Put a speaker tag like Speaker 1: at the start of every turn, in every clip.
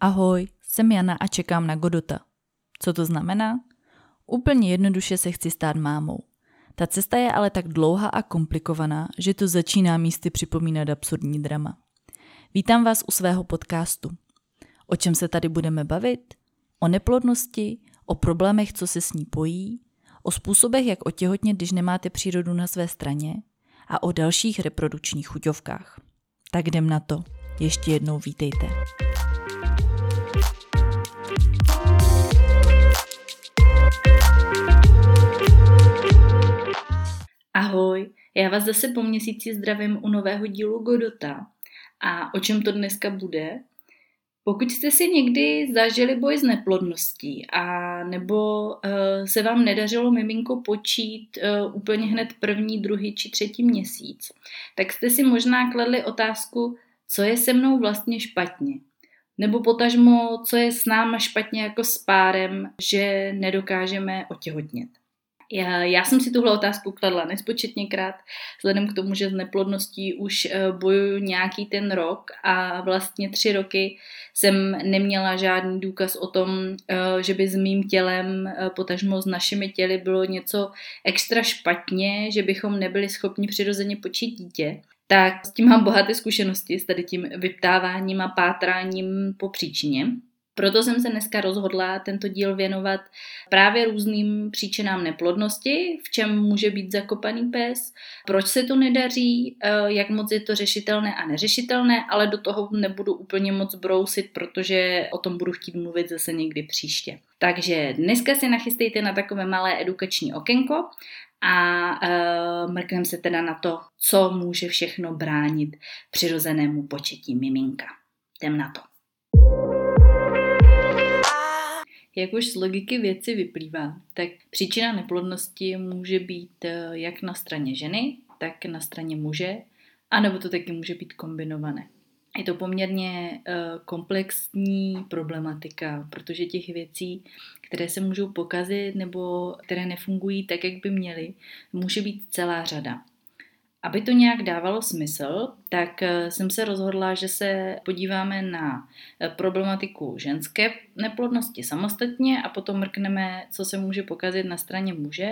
Speaker 1: Ahoj, jsem Jana a čekám na Godota. Co to znamená? Úplně jednoduše se chci stát mámou. Ta cesta je ale tak dlouhá a komplikovaná, že to začíná místy připomínat absurdní drama. Vítám vás u svého podcastu. O čem se tady budeme bavit? O neplodnosti, o problémech, co se s ní pojí, o způsobech, jak otěhotnět, když nemáte přírodu na své straně a o dalších reprodukčních chuťovkách. Tak jdem na to. Ještě jednou vítejte. Ahoj, já vás zase po měsíci zdravím u nového dílu Godota. A o čem to dneska bude? Pokud jste si někdy zažili boj s neplodností a nebo uh, se vám nedařilo miminko počít uh, úplně hned první, druhý či třetí měsíc, tak jste si možná kladli otázku, co je se mnou vlastně špatně. Nebo potažmo, co je s náma špatně jako s párem, že nedokážeme otěhotnět. Já, já jsem si tuhle otázku kladla nespočetněkrát, vzhledem k tomu, že s neplodností už eh, bojuju nějaký ten rok a vlastně tři roky jsem neměla žádný důkaz o tom, eh, že by s mým tělem, eh, potažmo s našimi těly bylo něco extra špatně, že bychom nebyli schopni přirozeně počít dítě tak s tím mám bohaté zkušenosti s tady tím vyptáváním a pátráním po příčině. Proto jsem se dneska rozhodla tento díl věnovat právě různým příčinám neplodnosti, v čem může být zakopaný pes, proč se to nedaří, eh, jak moc je to řešitelné a neřešitelné, ale do toho nebudu úplně moc brousit, protože o tom budu chtít mluvit zase někdy příště. Takže dneska si nachystejte na takové malé edukační okénko a uh, mrkneme se teda na to, co může všechno bránit přirozenému početí miminka. Jdem na to. Jak už z logiky věci vyplývá, tak příčina neplodnosti může být eh, jak na straně ženy, tak na straně muže, anebo to taky může být kombinované. Je to poměrně eh, komplexní problematika, protože těch věcí, které se můžou pokazit nebo které nefungují tak, jak by měly, může být celá řada. Aby to nějak dávalo smysl, tak eh, jsem se rozhodla, že se podíváme na eh, problematiku ženské neplodnosti samostatně a potom mrkneme, co se může pokazit na straně muže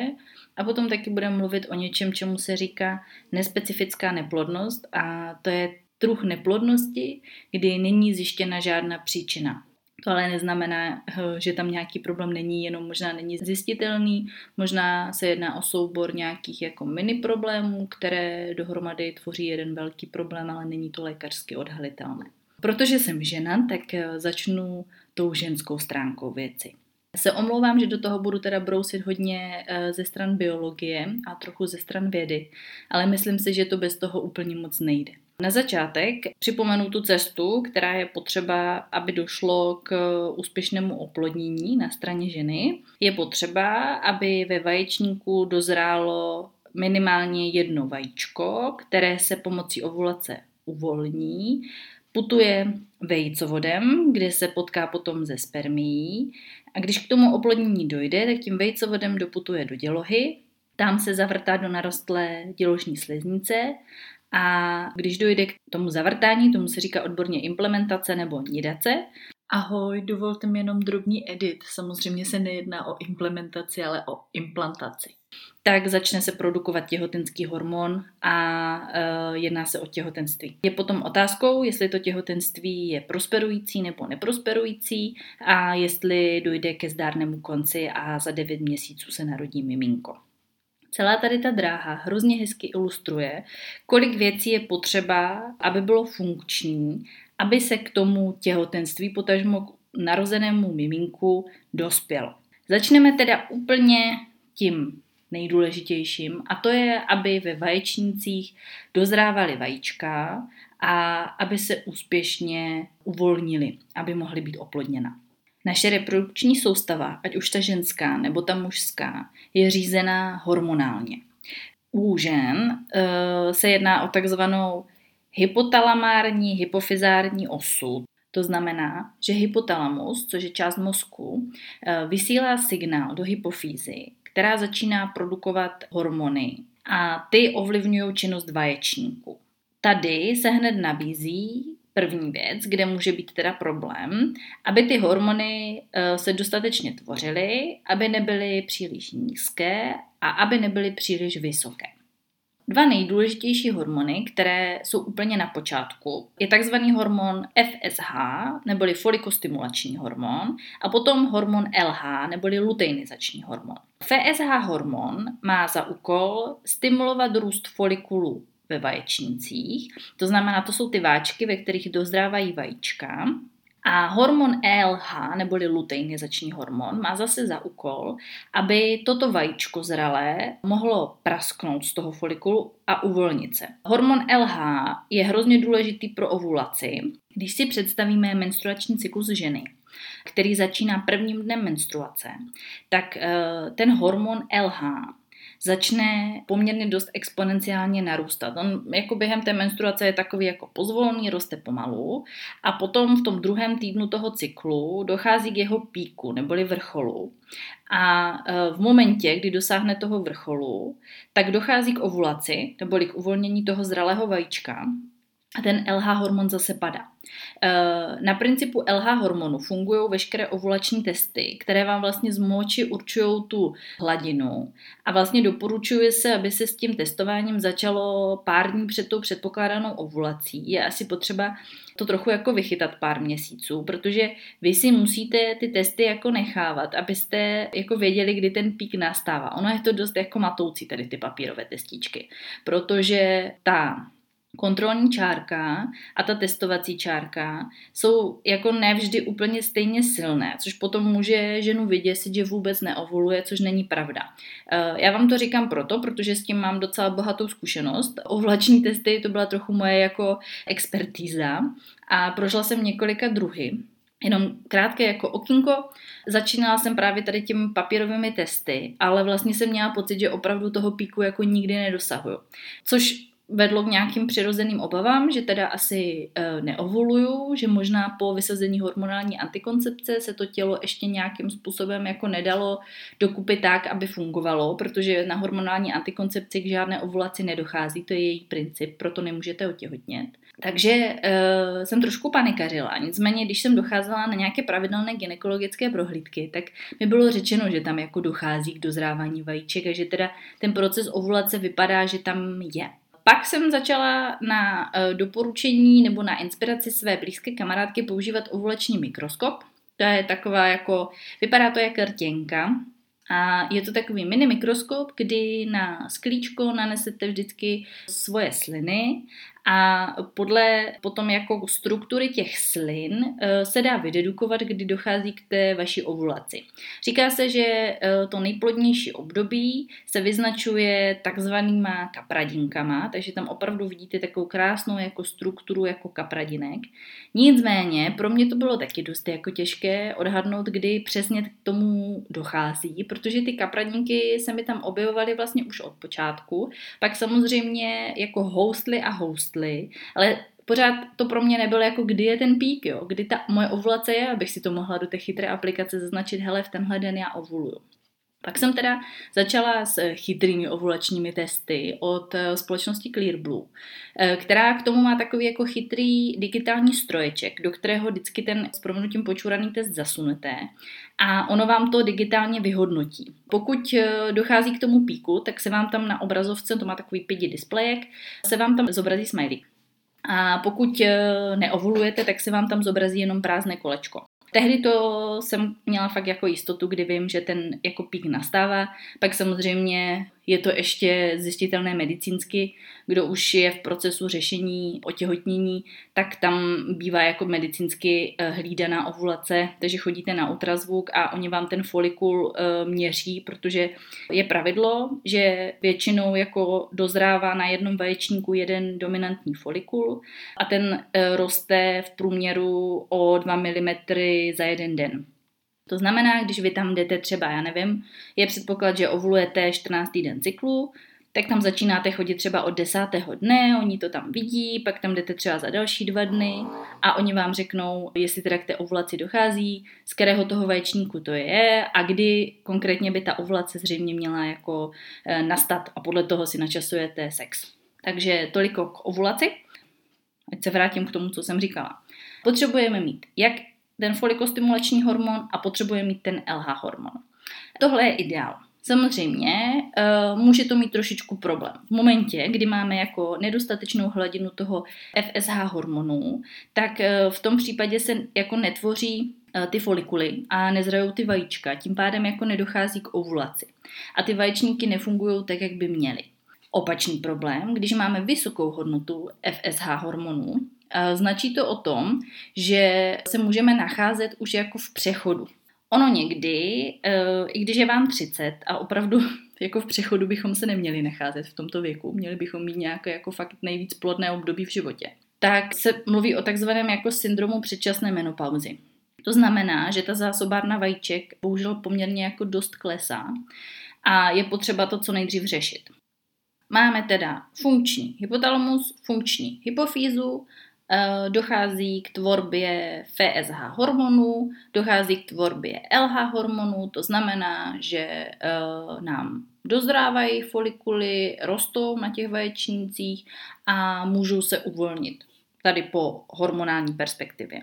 Speaker 1: a potom taky budeme mluvit o něčem, čemu se říká nespecifická neplodnost a to je druh neplodnosti, kdy není zjištěna žádná příčina. To ale neznamená, eh, že tam nějaký problém není, jenom možná není zjistitelný, možná se jedná o soubor nějakých jako mini problémů, které dohromady tvoří jeden velký problém, ale není to lékařsky odhalitelné. Protože jsem žena, tak eh, začnu tou ženskou stránkou věci. Se omlouvám, že do toho budu teda brousit hodně eh, ze stran biologie a trochu ze stran vědy, ale myslím si, že to bez toho úplně moc nejde. Na začátek připomenu tu cestu, která je potřeba, aby došlo k úspěšnému oplodnění na straně ženy. Je potřeba, aby ve vaječníku dozrálo minimálně jedno vajíčko, které se pomocí ovulace uvolní, putuje vejcovodem, kde se potká potom ze spermií a když k tomu oplodnění dojde, tak tím vejcovodem doputuje do dělohy, tam se zavrtá do narostlé děložní sliznice a když dojde k tomu zavrtání, tomu se říká odborně implementace nebo nidace, Ahoj, dovolte mi jenom drobný edit. Samozřejmě se nejedná o implementaci, ale o implantaci. Tak začne se produkovat těhotenský hormon a uh, jedná se o těhotenství. Je potom otázkou, jestli to těhotenství je prosperující nebo neprosperující a jestli dojde ke zdárnému konci a za 9 měsíců se narodí miminko. Celá tady ta dráha hrozně hezky ilustruje, kolik věcí je potřeba, aby bylo funkční, aby se k tomu těhotenství, potažmo k narozenému miminku, dospělo. Začneme teda úplně tím nejdůležitějším a to je, aby ve vaječnících dozrávaly vajíčka a aby se úspěšně uvolnili, aby mohly být oplodněna. Naše reprodukční soustava, ať už ta ženská nebo ta mužská, je řízená hormonálně. U žen e, se jedná o takzvanou hypotalamární hypofizární osu. To znamená, že hypotalamus, což je část mozku, e, vysílá signál do hypofýzy, která začíná produkovat hormony a ty ovlivňují činnost vaječníku. Tady se hned nabízí první věc, kde může být teda problém, aby ty hormony eh, se dostatečně tvořily, aby nebyly příliš nízké a aby nebyly příliš vysoké. Dva nejdůležitější hormony, které jsou úplně na počátku, je takzvaný hormon FSH, neboli folikostimulační hormon, a potom hormon LH, neboli luteinizační hormon. FSH hormon má za úkol stimulovat růst folikulů ve vaječnících, to znamená, to jsou ty váčky, ve kterých dozrávají vajíčka, a hormon ELH, neboli luteinizační hormon, má zase za úkol, aby toto vajíčko zralé mohlo prasknout z toho folikulu a uvolnit se. Hormon LH je hrozně důležitý pro ovulaci. Když si představíme menstruační cyklus ženy, který začíná prvním dnem menstruace, tak eh, ten hormon LH začne poměrně dost exponenciálně narůstat. On jako během té menstruace je takový jako pozvolný, roste pomalu a potom v tom druhém týdnu toho cyklu dochází k jeho píku neboli vrcholu. A e, v momentě, kdy dosáhne toho vrcholu, tak dochází k ovulaci, neboli k uvolnění toho zralého vajíčka a ten LH hormon zase padá. Eh, na principu LH hormonu fungují veškeré ovulační testy, které vám vlastně z moči určují tu hladinu a vlastně doporučuje se, aby se s tím testováním začalo pár dní před tou předpokládanou ovulací. Je asi potřeba to trochu jako vychytat pár měsíců, protože vy si musíte ty testy jako nechávat, abyste jako věděli, kdy ten pík nastává. Ono je to dost jako matoucí, tady ty papírové testičky, protože ta kontrolní čárka a ta testovací čárka jsou jako nevždy úplně stejně silné, což potom může ženu vyděsit, že vůbec neovuluje, což není pravda. Eh, já vám to říkám proto, protože s tím mám docela bohatou zkušenost. Ovlační testy to byla trochu moje jako expertíza a prošla jsem několika druhy. Jenom krátké jako okinko, začínala jsem právě tady těmi papírovými testy, ale vlastně jsem měla pocit, že opravdu toho píku jako nikdy nedosahuju. Což vedlo k nějakým přirozeným obavám, že teda asi e, neovuluju, že možná po vysazení hormonální antikoncepce se to tělo ještě nějakým způsobem jako nedalo dokupy tak, aby fungovalo, protože na hormonální antikoncepci k žádné ovulaci nedochází, to je její princip, proto nemůžete otěhotnět. Takže e, jsem trošku panikařila, nicméně když jsem docházela na nějaké pravidelné gynekologické prohlídky, tak mi bylo řečeno, že tam jako dochází k dozrávání vajíček a že teda ten proces ovulace vypadá, že tam je. Pak jsem začala na eh, doporučení nebo na inspiraci své blízké kamarádky používat ovulační mikroskop. To je taková jako, vypadá to jako rtěnka, a je to takový mini mikroskop, kdy na sklíčko nanesete vždycky svoje sliny a podle potom jako struktury těch slin eh, se dá vydedukovat, kdy dochází k té vaší ovulaci. Říká se, že eh, to nejplodnější období se vyznačuje takzvanýma kapradinkama, takže tam opravdu vidíte takovou krásnou jako strukturu jako kapradinek. Nicméně pro mě to bylo taky dost jako těžké odhadnout, kdy přesně k tomu dochází, protože ty kapradinky se mi tam objevovaly vlastně už od počátku, pak samozřejmě jako houstly a houstly rostly, ale pořád to pro mě nebylo jako kdy je ten pík, jo? kdy ta moje ovulace je, abych si to mohla do té chytré aplikace zaznačit, hele, v tenhle den já ovuluju. Pak jsem teda začala s chytrými ovulačními testy od eh, společnosti Clearblue, eh, která k tomu má takový jako chytrý digitální stroječek, do kterého vždycky ten s proměnutím počuraný test zasunete a ono vám to digitálně vyhodnotí. Pokud eh, dochází k tomu píku, tak se vám tam na obrazovce, to má takový pidi displejek, se vám tam zobrazí smiley. A pokud neovulujete, tak se vám tam zobrazí jenom prázdné kolečko. Tehdy to jsem měla fakt jako jistotu, kdy vím, že ten jako pík nastává. Pak samozřejmě je to ještě zjistitelné medicínsky, kdo už je v procesu řešení otěhotnění, tak tam bývá jako medicínsky eh, hlídaná ovulace, takže chodíte na ultrazvuk a oni vám ten folikul eh, měří, protože je pravidlo, že většinou jako dozrává na jednom vaječníku jeden dominantní folikul a ten eh, roste v průměru o 2 mm za jeden den. To znamená, když vy tam jdete třeba, já nevím, je předpoklad, že ovulujete 14. den cyklu, tak tam začínáte chodit třeba od desátého dne, oni to tam vidí, pak tam jdete třeba za další dva dny a oni vám řeknou, jestli teda k té ovulaci dochází, z kterého toho vaječníku to je a kdy konkrétně by ta ovulace zřejmě měla jako e, nastat a podle toho si načasujete sex. Takže toliko k ovulaci. Ať se vrátím k tomu, co jsem říkala. Potřebujeme mít jak ten folikostimulační hormon a potřebujeme mít ten LH hormon. Tohle je ideál. Samozřejmě uh, může to mít trošičku problém. V momentě, kdy máme jako nedostatečnou hladinu toho FSH hormonů, tak uh, v tom případě se jako netvoří uh, ty folikuly a nezrajou ty vajíčka, tím pádem jako nedochází k ovulaci. A ty vaječníky nefungují tak, jak by měly. Opačný problém, když máme vysokou hodnotu FSH hormonů, značí to o tom, že se můžeme nacházet už jako v přechodu. Ono někdy, i když je vám 30 a opravdu jako v přechodu bychom se neměli nacházet v tomto věku, měli bychom mít nějaké jako fakt nejvíc plodné období v životě, tak se mluví o takzvaném jako syndromu předčasné menopauzy. To znamená, že ta zásobárna vajíček bohužel poměrně jako dost klesá a je potřeba to co nejdřív řešit. Máme teda funkční hypotalamus, funkční hypofýzu, dochází k tvorbě FSH hormonů, dochází k tvorbě LH hormonů, to znamená, že eh, nám dozrávají folikuly, rostou na těch vaječnících a můžou se uvolnit tady po hormonální perspektivě.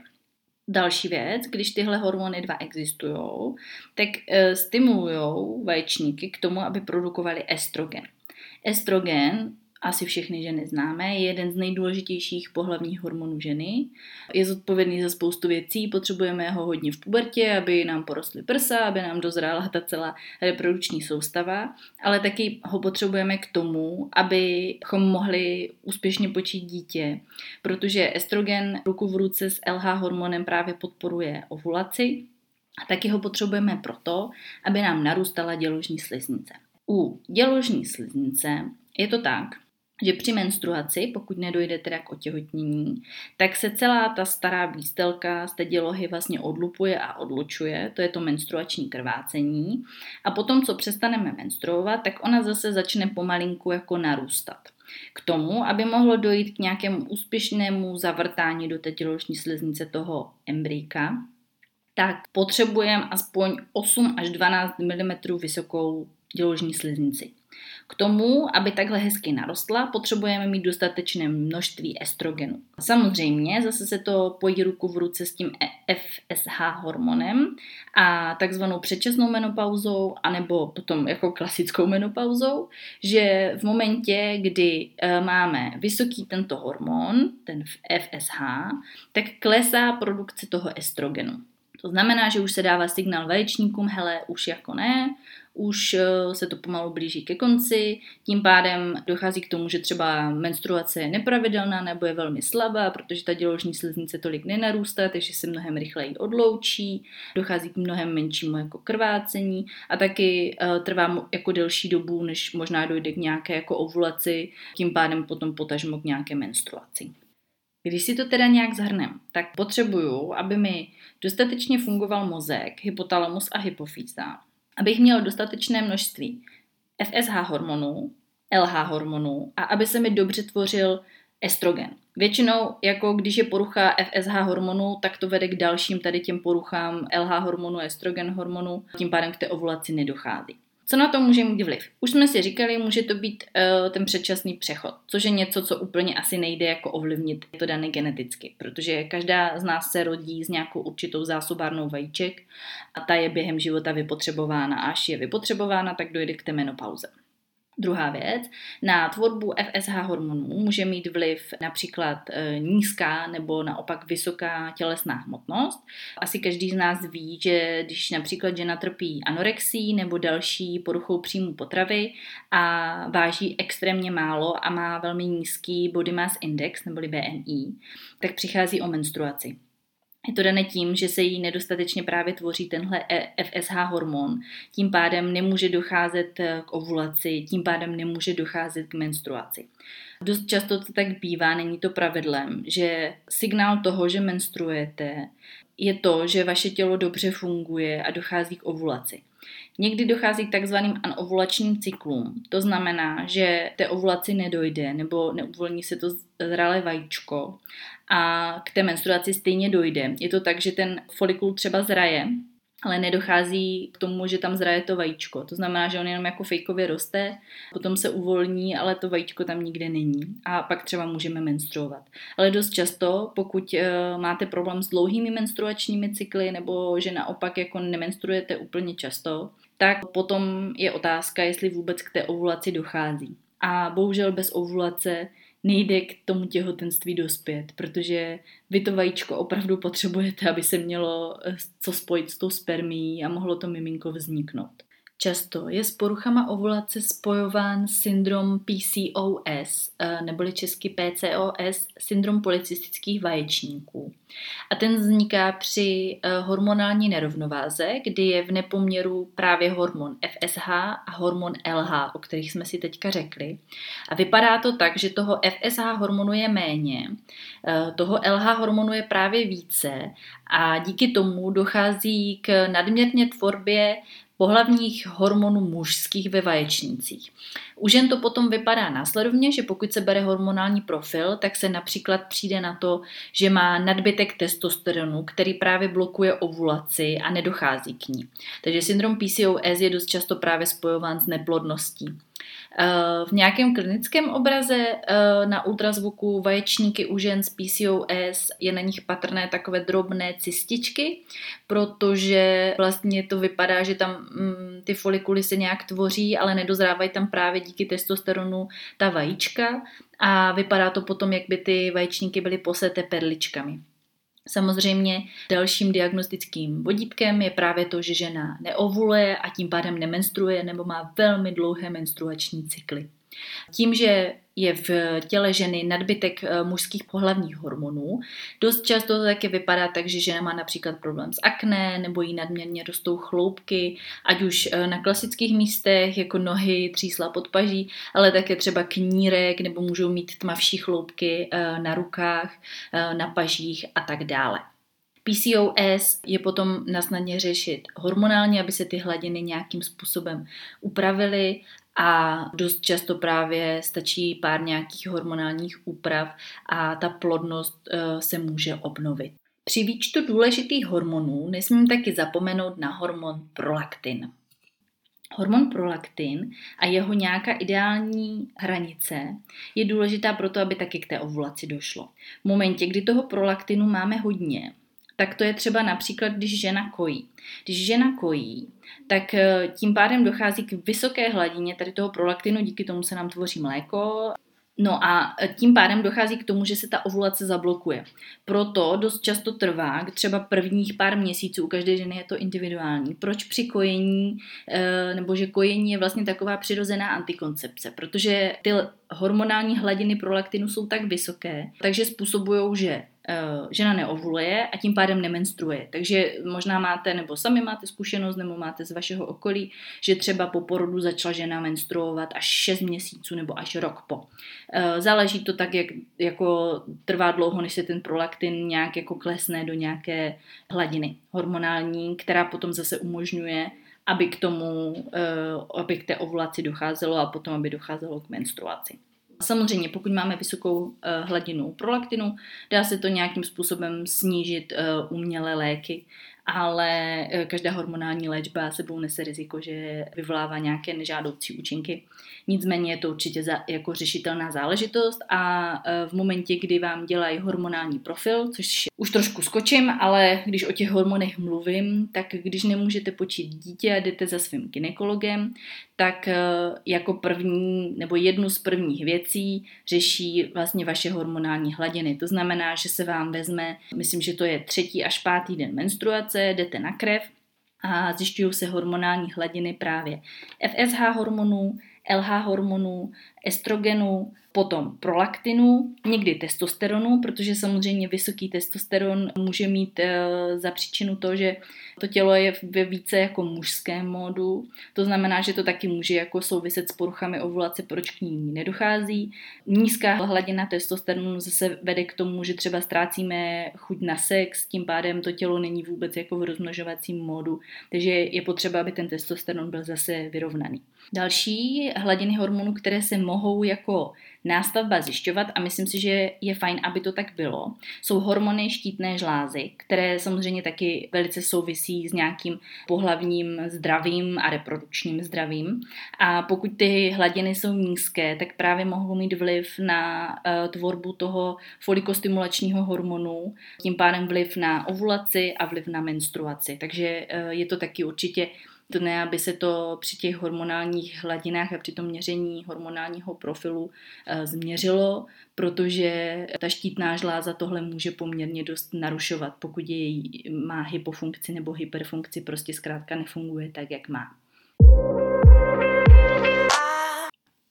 Speaker 1: Další věc, když tyhle hormony dva existují, tak e, stimulují vaječníky k tomu, aby produkovali estrogen. Estrogen asi všechny ženy známe, je jeden z nejdůležitějších pohlavních hormonů ženy. Je zodpovědný za spoustu věcí, potřebujeme ho hodně v pubertě, aby nám porostly prsa, aby nám dozrála ta celá reprodukční soustava, ale taky ho potřebujeme k tomu, abychom mohli úspěšně počít dítě, protože estrogen ruku v ruce s LH hormonem právě podporuje ovulaci. A taky ho potřebujeme proto, aby nám narůstala děložní sliznice. U děložní sliznice je to tak, že při menstruaci, pokud nedojde teda k otěhotnění, tak se celá ta stará výstelka z té dělohy vlastně odlupuje a odlučuje, to je to menstruační krvácení. A potom, co přestaneme menstruovat, tak ona zase začne pomalinku jako narůstat. K tomu, aby mohlo dojít k nějakému úspěšnému zavrtání do té těložní sliznice toho embryka, tak potřebujeme aspoň 8 až 12 mm vysokou děložní sliznici. K tomu, aby takhle hezky narostla, potřebujeme mít dostatečné množství estrogenu. Samozřejmě zase se to pojí ruku v ruce s tím FSH hormonem a takzvanou předčasnou menopauzou, anebo potom jako klasickou menopauzou, že v momentě, kdy e, máme vysoký tento hormon, ten FSH, tak klesá produkce toho estrogenu. To znamená, že už se dává signál vaječníkům, hele, už jako ne, už eh, se to pomalu blíží ke konci, tím pádem dochází k tomu, že třeba menstruace je nepravidelná nebo je velmi slabá, protože ta děložní sliznice tolik nenarůstá, takže se mnohem rychleji odloučí, dochází k mnohem menšímu jako krvácení a taky uh, trvá jako delší dobu, než možná dojde k nějaké jako ovulaci, tím pádem potom potažmo k nějaké menstruaci. Když si to teda nějak zhrnem, tak potřebuju, aby mi dostatečně fungoval mozek, hypotalamus a hypofýza, abych měl dostatečné množství FSH hormonů, LH hormonů a aby se mi dobře tvořil estrogen. Většinou, jako když je porucha FSH hormonů, tak to vede k dalším tady těm poruchám LH hormonu, estrogen hormonu, tím pádem k té ovulaci nedochází. Co na to může mít vliv? Už jsme si říkali, může to být uh, ten předčasný přechod, což je něco, co úplně asi nejde jako ovlivnit to dané geneticky, protože každá z nás se rodí s nějakou určitou zásobárnou vajíček a ta je během života vypotřebována. Až je vypotřebována, tak dojde k té menopauze. Druhá věc, na tvorbu FSH hormonů může mít vliv například e, nízká nebo naopak vysoká tělesná hmotnost. Asi každý z nás ví, že když například žena trpí anorexí nebo další poruchou příjmu potravy a váží extrémně málo a má velmi nízký body mass index neboli BMI, tak přichází o menstruaci. Je to dané tím, že se jí nedostatečně právě tvoří tenhle e, FSH hormon. Tím pádem nemůže docházet eh, k ovulaci, tím pádem nemůže docházet k menstruaci. Dost často to tak bývá, není to pravidlem, že signál toho, že menstruujete, je to, že vaše tělo dobře funguje a dochází k ovulaci. Někdy dochází k takzvaným anovulačním cyklům. To znamená, že té ovulaci nedojde nebo neuvolní se to zralé vajíčko a k té menstruaci stejně dojde. Je to tak, že ten folikul třeba zraje ale nedochází k tomu, že tam zraje to vajíčko. To znamená, že on jenom jako fejkově roste, potom se uvolní, ale to vajíčko tam nikde není. A pak třeba můžeme menstruovat. Ale dost často, pokud uh, máte problém s dlouhými menstruačními cykly, nebo že naopak jako nemenstruujete úplně často, tak potom je otázka, jestli vůbec k té ovulaci dochází. A bohužel bez ovulace nejde k tomu těhotenství dospět, protože vy to vajíčko opravdu potřebujete, aby se mělo eh, co spojit s tou spermií a mohlo to miminko vzniknout. Často je s poruchama ovulace spojován syndrom PCOS, eh, neboli česky PCOS, syndrom polycystických vaječníků. A ten vzniká při eh, hormonální nerovnováze, kdy je v nepoměru právě hormon FSH a hormon LH, o kterých jsme si teďka řekli. A vypadá to tak, že toho FSH hormonu je méně, eh, toho LH hormonu je právě více a díky tomu dochází k nadměrně tvorbě pohlavních hormonů mužských ve vaječnících. U žen to potom vypadá následovně, že pokud se bere hormonální profil, tak se například přijde na to, že má nadbytek testosteronu, který právě blokuje ovulaci a nedochází k ní. Takže syndrom PCOS je dost často právě spojován s neplodností. V nějakém klinickém obraze eh, na ultrazvuku vaječníky u žen s PCOS je na nich patrné takové drobné cističky, protože vlastně to vypadá, že tam mm, ty folikuly se nějak tvoří, ale nedozrávají tam právě díky testosteronu ta vajíčka a vypadá to potom, jak by ty vaječníky byly poseté perličkami. Samozřejmě dalším diagnostickým vodítkem je právě to, že žena neovuluje a tím pádem nemenstruuje nebo má velmi dlouhé menstruační cykly. Tím, že je v těle ženy nadbytek eh, mužských pohlavních hormonů. Dost často to také vypadá tak, že žena má například problém s akné nebo jí nadměrně rostou chloupky, ať už eh, na klasických místech, jako nohy, třísla podpaží, ale také třeba knírek nebo můžou mít tmavší chloupky eh, na rukách, na pažích a tak dále. PCOS je potom na snadně řešit hormonálně, aby se ty hladiny nějakým způsobem upravily a dost často právě stačí pár nějakých hormonálních úprav a ta plodnost uh, se může obnovit. Při výčtu důležitých hormonů nesmím taky zapomenout na hormon prolaktin. Hormon prolaktin a jeho nějaká ideální hranice je důležitá proto, aby taky k té ovulaci došlo. V momentě, kdy toho prolaktinu máme hodně, tak to je třeba například, když žena kojí. Když žena kojí, tak eh, tím pádem dochází k vysoké hladině tady toho prolaktinu, díky tomu se nám tvoří mléko No a tím pádem dochází k tomu, že se ta ovulace zablokuje. Proto dost často trvá, třeba prvních pár měsíců, u každé ženy je to individuální. Proč při kojení, eh, nebo že kojení je vlastně taková přirozená antikoncepce, protože ty hormonální hladiny prolaktinu jsou tak vysoké, takže způsobují, že Eh, žena neovuluje a tím pádem nemenstruuje. Takže možná máte, nebo sami máte zkušenost, nebo máte z vašeho okolí, že třeba po porodu začala žena menstruovat až 6 měsíců nebo až rok po. Eh, záleží to tak, jak jako trvá dlouho, než se ten prolaktin nějak jako klesne do nějaké hladiny hormonální, která potom zase umožňuje aby k tomu, eh, aby k té ovulaci docházelo a potom, aby docházelo k menstruaci. Samozřejmě, pokud máme vysokou uh, hladinu prolaktinu, dá se to nějakým způsobem snížit uh, umělé léky, ale uh, každá hormonální léčba sebou nese riziko, že vyvolává nějaké nežádoucí účinky. Nicméně je to určitě za, jako řešitelná záležitost a uh, v momentě, kdy vám dělají hormonální profil, což už trošku skočím, ale když o těch hormonech mluvím, tak když nemůžete počít dítě a jdete za svým ginekologem, tak eh, jako první nebo jednu z prvních věcí řeší vlastně vaše hormonální hladiny. To znamená, že se vám vezme, myslím, že to je třetí až pátý den menstruace, jdete na krev a zjišťují se hormonální hladiny právě FSH hormonů, LH hormonů, estrogenu, potom prolaktinu, někdy testosteronu, protože samozřejmě vysoký testosteron může mít e, za příčinu to, že to tělo je ve více jako mužském módu. To znamená, že to taky může jako souviset s poruchami ovulace, proč k ní nedochází. Nízká hladina testosteronu zase vede k tomu, že třeba ztrácíme chuť na sex, tím pádem to tělo není vůbec jako v rozmnožovacím módu, takže je potřeba, aby ten testosteron byl zase vyrovnaný. Další hladiny hormonů, které se mohou jako nástavba zjišťovat a myslím si, že je fajn, aby to tak bylo. Jsou hormony štítné žlázy, které samozřejmě taky velice souvisí s nějakým pohlavním zdravím a reprodukčním zdravím. A pokud ty hladiny jsou nízké, tak právě mohou mít vliv na uh, tvorbu toho folikostimulačního hormonu, tím pádem vliv na ovulaci a vliv na menstruaci. Takže uh, je to taky určitě to ne, aby se to při těch hormonálních hladinách a při tom měření hormonálního profilu e, změřilo, protože ta štítná žláza tohle může poměrně dost narušovat, pokud je, má hypofunkci nebo hyperfunkci, prostě zkrátka nefunguje tak, jak má.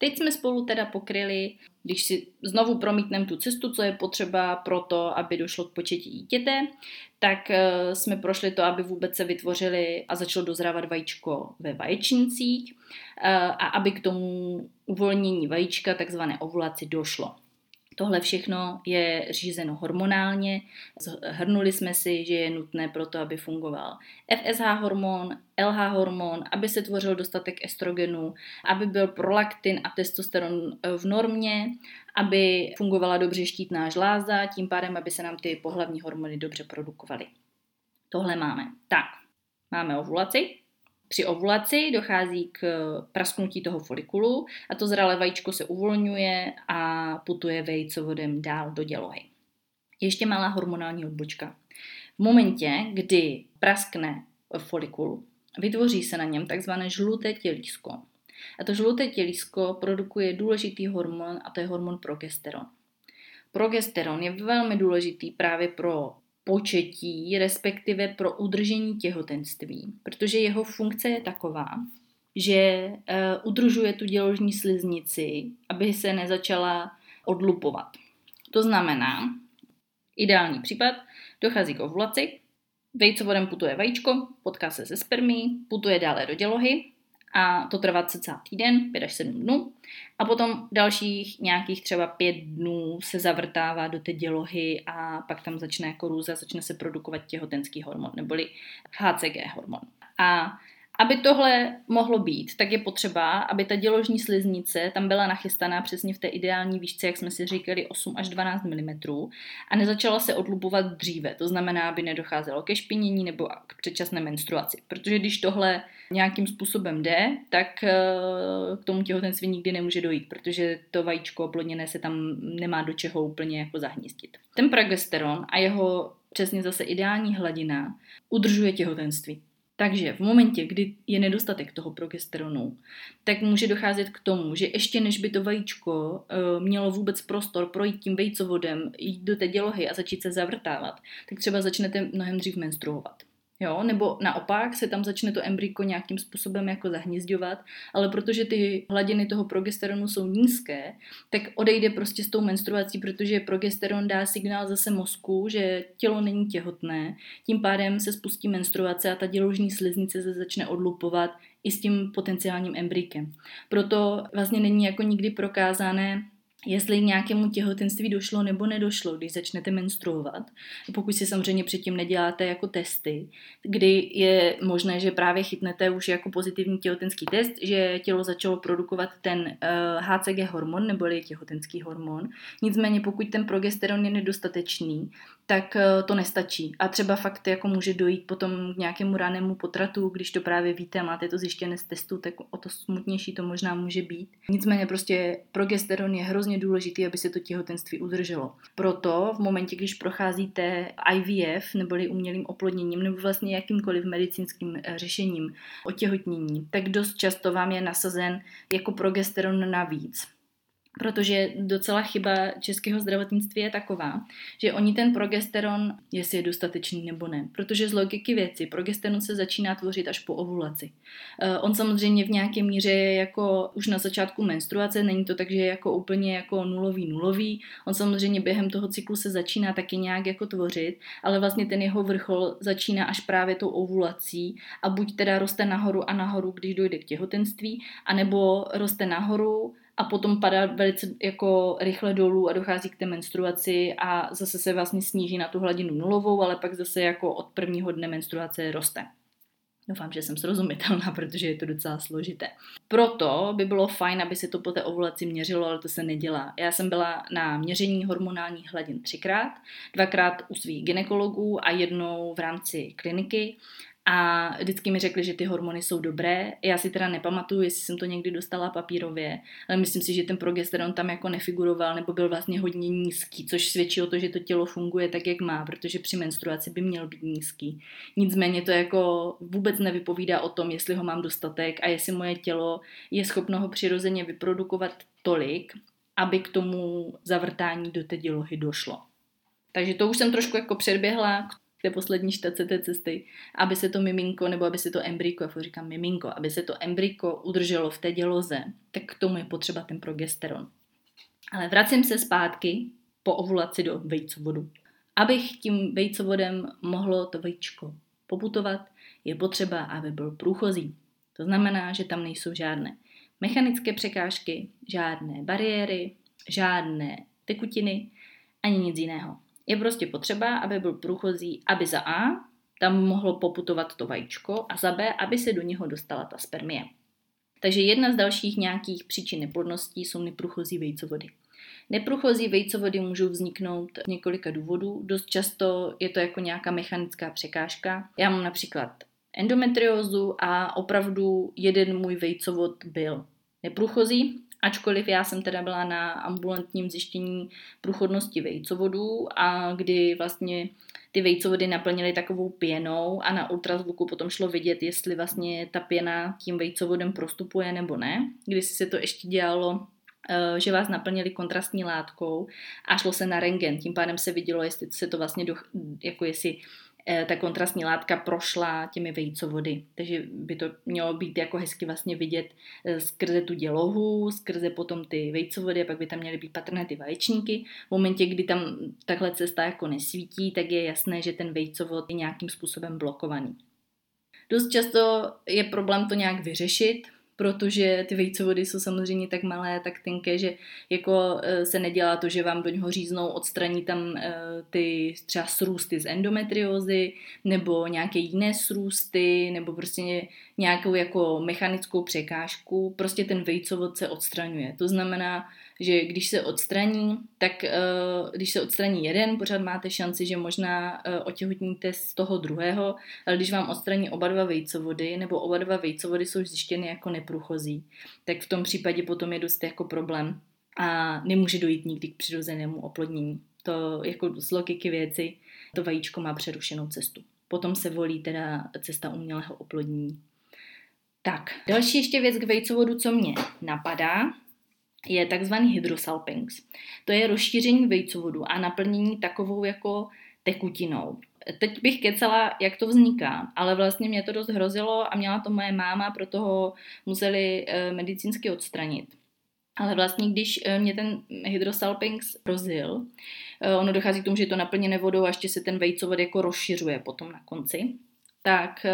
Speaker 1: Teď jsme spolu teda pokryli, když si znovu promítneme tu cestu, co je potřeba pro to, aby došlo k početí dítěte, tak eh, jsme prošli to, aby vůbec se vytvořili a začalo dozrávat vajíčko ve vaječnicích eh, a aby k tomu uvolnění vajíčka, takzvané ovulaci, došlo. Tohle všechno je řízeno hormonálně. Hrnuli jsme si, že je nutné pro to, aby fungoval FSH hormon, LH hormon, aby se tvořil dostatek estrogenu, aby byl prolaktin a testosteron v normě, aby fungovala dobře štítná žláza, tím pádem, aby se nám ty pohlavní hormony dobře produkovaly. Tohle máme. Tak, máme ovulaci, při ovulaci dochází k prasknutí toho folikulu a to zralé vajíčko se uvolňuje a putuje vejcovodem dál do dělohy. Ještě malá hormonální odbočka. V momentě, kdy praskne folikul, vytvoří se na něm takzvané žluté tělísko. A to žluté tělísko produkuje důležitý hormon a to je hormon progesteron. Progesteron je velmi důležitý právě pro početí, respektive pro udržení těhotenství, protože jeho funkce je taková, že uh, udržuje tu děložní sliznici, aby se nezačala odlupovat. To znamená, ideální případ, dochází k ovulaci, vejcovodem putuje vajíčko, potká se se spermí, putuje dále do dělohy a to trvá cca týden, 5 až 7 dnů. A potom dalších nějakých třeba 5 dnů se zavrtává do té dělohy a pak tam začne jako růza, začne se produkovat těhotenský hormon, neboli HCG hormon. A aby tohle mohlo být, tak je potřeba, aby ta děložní sliznice tam byla nachystaná přesně v té ideální výšce, jak jsme si říkali, 8 až 12 mm a nezačala se odlupovat dříve. To znamená, aby nedocházelo ke špinění nebo k předčasné menstruaci. Protože když tohle nějakým způsobem jde, tak eh, k tomu těhotenství nikdy nemůže dojít, protože to vajíčko oplodněné se tam nemá do čeho úplně jako zahnízdit. Ten progesteron a jeho přesně zase ideální hladina udržuje těhotenství. Takže v momentě, kdy je nedostatek toho progesteronu, tak může docházet k tomu, že ještě než by to vajíčko uh, mělo vůbec prostor projít tím vejcovodem, jít do té dělohy a začít se zavrtávat, tak třeba začnete mnohem dřív menstruovat. Jo? Nebo naopak se tam začne to embryko nějakým způsobem jako zahnízďovat, ale protože ty hladiny toho progesteronu jsou nízké, tak odejde prostě s tou menstruací, protože progesteron dá signál zase mozku, že tělo není těhotné, tím pádem se spustí menstruace a ta děložní sliznice se začne odlupovat i s tím potenciálním embrykem. Proto vlastně není jako nikdy prokázané, jestli k nějakému těhotenství došlo nebo nedošlo, když začnete menstruovat. Pokud si samozřejmě předtím neděláte jako testy, kdy je možné, že právě chytnete už jako pozitivní těhotenský test, že tělo začalo produkovat ten uh, eh, HCG hormon nebo těhotenský hormon. Nicméně pokud ten progesteron je nedostatečný, tak uh, to nestačí. A třeba fakt jako může dojít potom k nějakému ranému potratu, když to právě víte a máte to zjištěné z testu, tak o to smutnější to možná může být. Nicméně prostě progesteron je hrozně důležitý, aby se to těhotenství udrželo. Proto v momentě, když procházíte IVF neboli umělým oplodněním nebo vlastně jakýmkoliv medicínským eh, řešením otěhotnění, tak dost často vám je nasazen jako progesteron navíc. Protože docela chyba českého zdravotnictví je taková, že oni ten progesteron, jestli je dostatečný nebo ne, protože z logiky věci progesteron se začíná tvořit až po ovulaci. Uh, on samozřejmě v nějaké míře je jako už na začátku menstruace, není to tak, že je jako úplně jako nulový nulový, on samozřejmě během toho cyklu se začíná taky nějak jako tvořit, ale vlastně ten jeho vrchol začíná až právě tou ovulací a buď teda roste nahoru a nahoru, když dojde k těhotenství, anebo roste nahoru a potom padá velice jako rychle dolů a dochází k té menstruaci a zase se vlastně sníží na tu hladinu nulovou, ale pak zase jako od prvního dne menstruace roste. Doufám, že jsem srozumitelná, protože je to docela složité. Proto by bylo fajn, aby se to po té ovulaci měřilo, ale to se nedělá. Já jsem byla na měření hormonálních hladin třikrát, dvakrát u svých ginekologů a jednou v rámci kliniky a vždycky mi řekli, že ty hormony jsou dobré. Já si teda nepamatuju, jestli jsem to někdy dostala papírově, ale myslím si, že ten progesteron tam jako nefiguroval nebo byl vlastně hodně nízký, což svědčí o to, že to tělo funguje tak, jak má, protože při menstruaci by měl být nízký. Nicméně to jako vůbec nevypovídá o tom, jestli ho mám dostatek a jestli moje tělo je schopno ho přirozeně vyprodukovat tolik, aby k tomu zavrtání do té dělohy došlo. Takže to už jsem trošku jako předběhla té poslední štace té cesty, aby se to miminko, nebo aby se to embryko, jako říkám miminko, aby se to embryko udrželo v té děloze, tak k tomu je potřeba ten progesteron. Ale vracím se zpátky po ovulaci do vejcovodu. Abych tím vejcovodem mohlo to vejčko poputovat, je potřeba, aby byl průchozí. To znamená, že tam nejsou žádné mechanické překážky, žádné bariéry, žádné tekutiny, ani nic jiného. Je prostě potřeba, aby byl průchozí, aby za A tam mohlo poputovat to vajíčko a za B, aby se do něho dostala ta spermie. Takže jedna z dalších nějakých příčin neplodností jsou neprůchozí vejcovody. Neprůchozí vejcovody můžou vzniknout z několika důvodů. Dost často je to jako nějaká mechanická překážka. Já mám například endometriózu a opravdu jeden můj vejcovod byl neprůchozí Ačkoliv já jsem teda byla na ambulantním zjištění průchodnosti vejcovodů a kdy vlastně ty vejcovody naplnily takovou pěnou a na ultrazvuku potom šlo vidět, jestli vlastně ta pěna tím vejcovodem prostupuje nebo ne. Když se to ještě dělalo eh, že vás naplnili kontrastní látkou a šlo se na rengen. Tím pádem se vidělo, jestli se to vlastně, do, jako jestli ta kontrastní látka prošla těmi vejcovody. Takže by to mělo být jako hezky vlastně vidět eh, skrze tu dělohu, skrze potom ty vejcovody a pak by tam měly být patrné ty vaječníky. V momentě, kdy tam takhle cesta jako nesvítí, tak je jasné, že ten vejcovod je nějakým způsobem blokovaný. Dost často je problém to nějak vyřešit, protože ty vejcovody jsou samozřejmě tak malé, tak tenké, že jako e, se nedělá to, že vám do něho říznou, odstraní tam e, ty třeba srůsty z endometriózy, nebo nějaké jiné srůsty, nebo prostě nějakou jako mechanickou překážku, prostě ten vejcovod se odstraňuje. To znamená, že když se odstraní, tak eh, když se odstraní jeden, pořád máte šanci, že možná eh, otěhotníte z toho druhého, ale když vám odstraní oba dva vejcovody, nebo oba dva vejcovody jsou zjištěny jako neprůchozí, tak v tom případě potom je dost jako problém a nemůže dojít nikdy k přirozenému oplodnění. To jako z logiky věci, to vajíčko má přerušenou cestu. Potom se volí teda cesta umělého oplodnění. Tak, další ještě věc k vejcovodu, co mě napadá, je takzvaný hydrosalpinx. To je rozšíření vejcovodu a naplnění takovou jako tekutinou. Teď bych kecala, jak to vzniká, ale vlastně mě to dost hrozilo a měla to moje máma, proto ho museli e, medicínsky odstranit. Ale vlastně, když e, mě ten hydrosalpinx rozil, e, ono dochází k tomu, že je to naplněné vodou a ještě se ten vejcovod jako rozšiřuje potom na konci, tak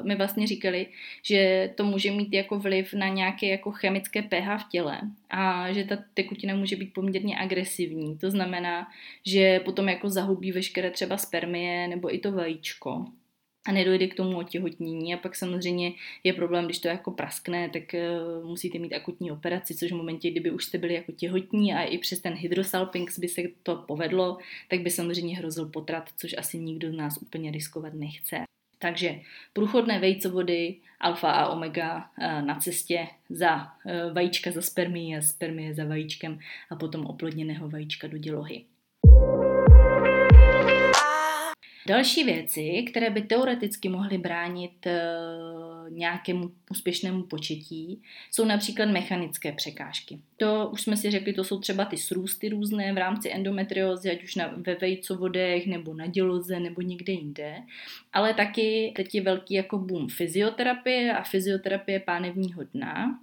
Speaker 1: uh, mi vlastně říkali, že to může mít jako vliv na nějaké jako chemické pH v těle a že ta tekutina může být poměrně agresivní. To znamená, že potom jako zahubí veškeré třeba spermie nebo i to vajíčko a nedojde k tomu otěhotnění a pak samozřejmě je problém, když to jako praskne, tak uh, musíte mít akutní operaci, což v momentě, kdyby už jste byli jako těhotní a i přes ten hydrosalpinx by se to povedlo, tak by samozřejmě hrozil potrat, což asi nikdo z nás úplně riskovat nechce. Takže průchodné vejcovody, alfa a omega eh, na cestě za eh, vajíčka za spermii a spermie za vajíčkem a potom oplodněného vajíčka do dělohy. Další věci, které by teoreticky mohly bránit eh, nějakému úspěšnému početí, jsou například mechanické překážky. To už jsme si řekli, to jsou třeba ty srůsty různé v rámci endometriózy, ať už na, ve vejcovodech, nebo na děloze, nebo někde jinde. Ale taky teď je velký jako boom fyzioterapie a fyzioterapie pánevního dna.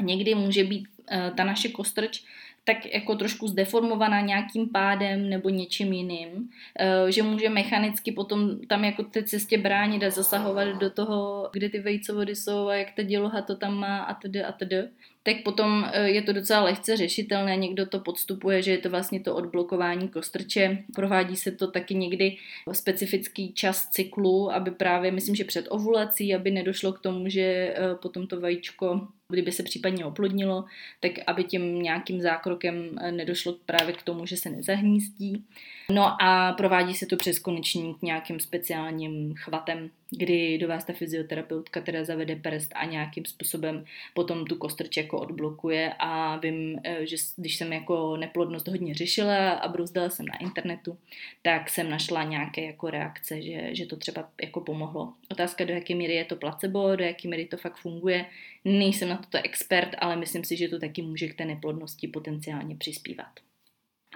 Speaker 1: Někdy může být uh, ta naše kostrč tak jako trošku zdeformovaná nějakým pádem nebo něčím jiným, eh, že může mechanicky potom tam jako té cestě bránit a zasahovat do toho, kde ty vejcovody jsou a jak ta děloha to tam má a tedy a tedy tak potom eh, je to docela lehce řešitelné. Někdo to podstupuje, že je to vlastně to odblokování kostrče. Provádí se to taky někdy specifický čas cyklu, aby právě, myslím, že před ovulací, aby nedošlo k tomu, že eh, potom to vajíčko kdyby se případně oplodnilo, tak aby tím nějakým zákrokem eh, nedošlo právě k tomu, že se nezahnízdí. No a provádí se to přes konečník nějakým speciálním chvatem, kdy do vás ta fyzioterapeutka teda zavede prst a nějakým způsobem potom tu kostrč jako odblokuje a vím, eh, že když jsem jako neplodnost hodně řešila a brouzdala jsem na internetu, tak jsem našla nějaké jako reakce, že, že to třeba jako pomohlo. Otázka, do jaké míry je to placebo, do jaké míry to fakt funguje, nejsem na toto expert, ale myslím si, že to taky může k té neplodnosti potenciálně přispívat.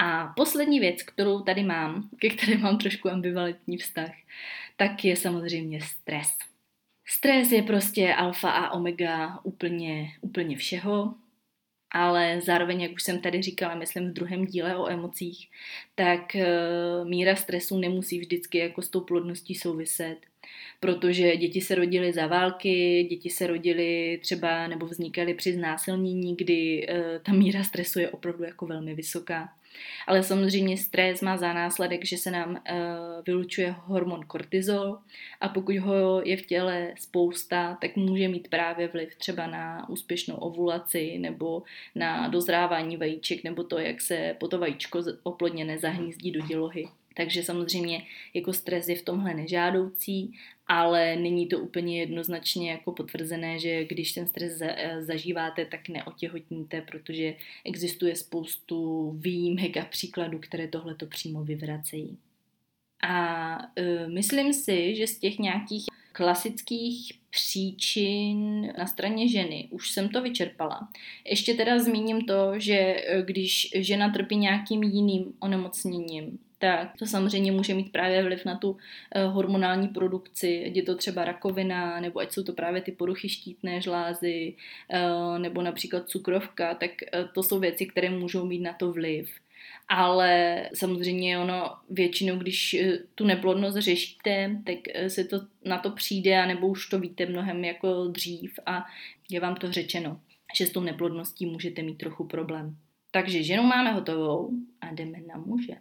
Speaker 1: A poslední věc, kterou tady mám, ke které mám trošku ambivalentní vztah, tak je samozřejmě stres. Stres je prostě alfa a omega úplně, úplně všeho, ale zároveň, jak už jsem tady říkala, myslím v druhém díle o emocích, tak eh, míra stresu nemusí vždycky jako s tou plodností souviset protože děti se rodily za války, děti se rodily třeba nebo vznikaly při znásilnění, kdy uh, ta míra stresu je opravdu jako velmi vysoká. Ale samozřejmě stres má za následek, že se nám uh, vylučuje hormon kortizol a pokud ho je v těle spousta, tak může mít právě vliv třeba na úspěšnou ovulaci nebo na dozrávání vajíček nebo to, jak se po to vajíčko oplodně nezahnízdí do dělohy. Takže samozřejmě jako stres je v tomhle nežádoucí, ale není to úplně jednoznačně jako potvrzené, že když ten stres eh, zažíváte, tak neotěhotníte, protože existuje spoustu výjimek a příkladů, které tohle to přímo vyvracejí. A uh, myslím si, že z těch nějakých klasických příčin na straně ženy už jsem to vyčerpala. Ještě teda zmíním to, že eh, když žena trpí nějakým jiným onemocněním, tak to samozřejmě může mít právě vliv na tu uh, hormonální produkci, ať je to třeba rakovina, nebo ať jsou to právě ty poruchy štítné žlázy, uh, nebo například cukrovka, tak uh, to jsou věci, které můžou mít na to vliv. Ale samozřejmě ono většinou, když tu neplodnost řešíte, tak se to na to přijde, nebo už to víte mnohem jako dřív a je vám to řečeno, že s tou neplodností můžete mít trochu problém. Takže ženu máme hotovou a jdeme na muže.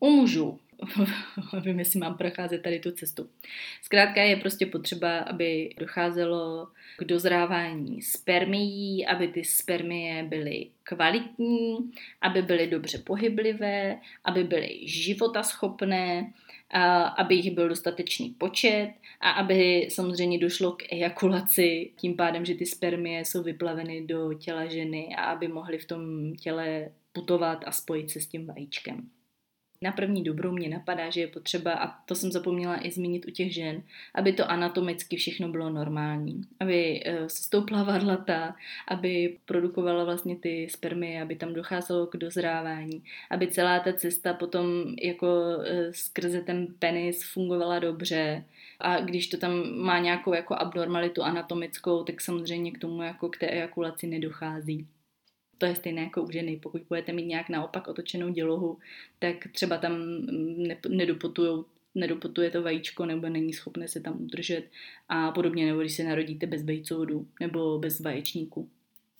Speaker 1: U mužů, nevím, jestli mám procházet tady tu cestu. Zkrátka je prostě potřeba, aby docházelo k dozrávání spermií, aby ty spermie byly kvalitní, aby byly dobře pohyblivé, aby byly životaschopné, a aby jich byl dostatečný počet a aby samozřejmě došlo k ejakulaci, tím pádem, že ty spermie jsou vyplaveny do těla ženy a aby mohly v tom těle putovat a spojit se s tím vajíčkem. Na první dobrou mě napadá, že je potřeba, a to jsem zapomněla i zmínit u těch žen, aby to anatomicky všechno bylo normální. Aby eh, se stoupla varlata, aby produkovala vlastně ty spermie, aby tam docházelo k dozrávání, aby celá ta cesta potom jako eh, skrze ten penis fungovala dobře, a když to tam má nějakou jako abnormalitu anatomickou, tak samozřejmě k tomu jako k té ejakulaci nedochází to je stejné jako u ženy. Pokud budete mít nějak naopak otočenou dělohu, tak třeba tam nedopotujou nedopotuje to vajíčko nebo není schopné se tam udržet a podobně, nebo když se narodíte bez vejcovodu nebo bez vaječníku.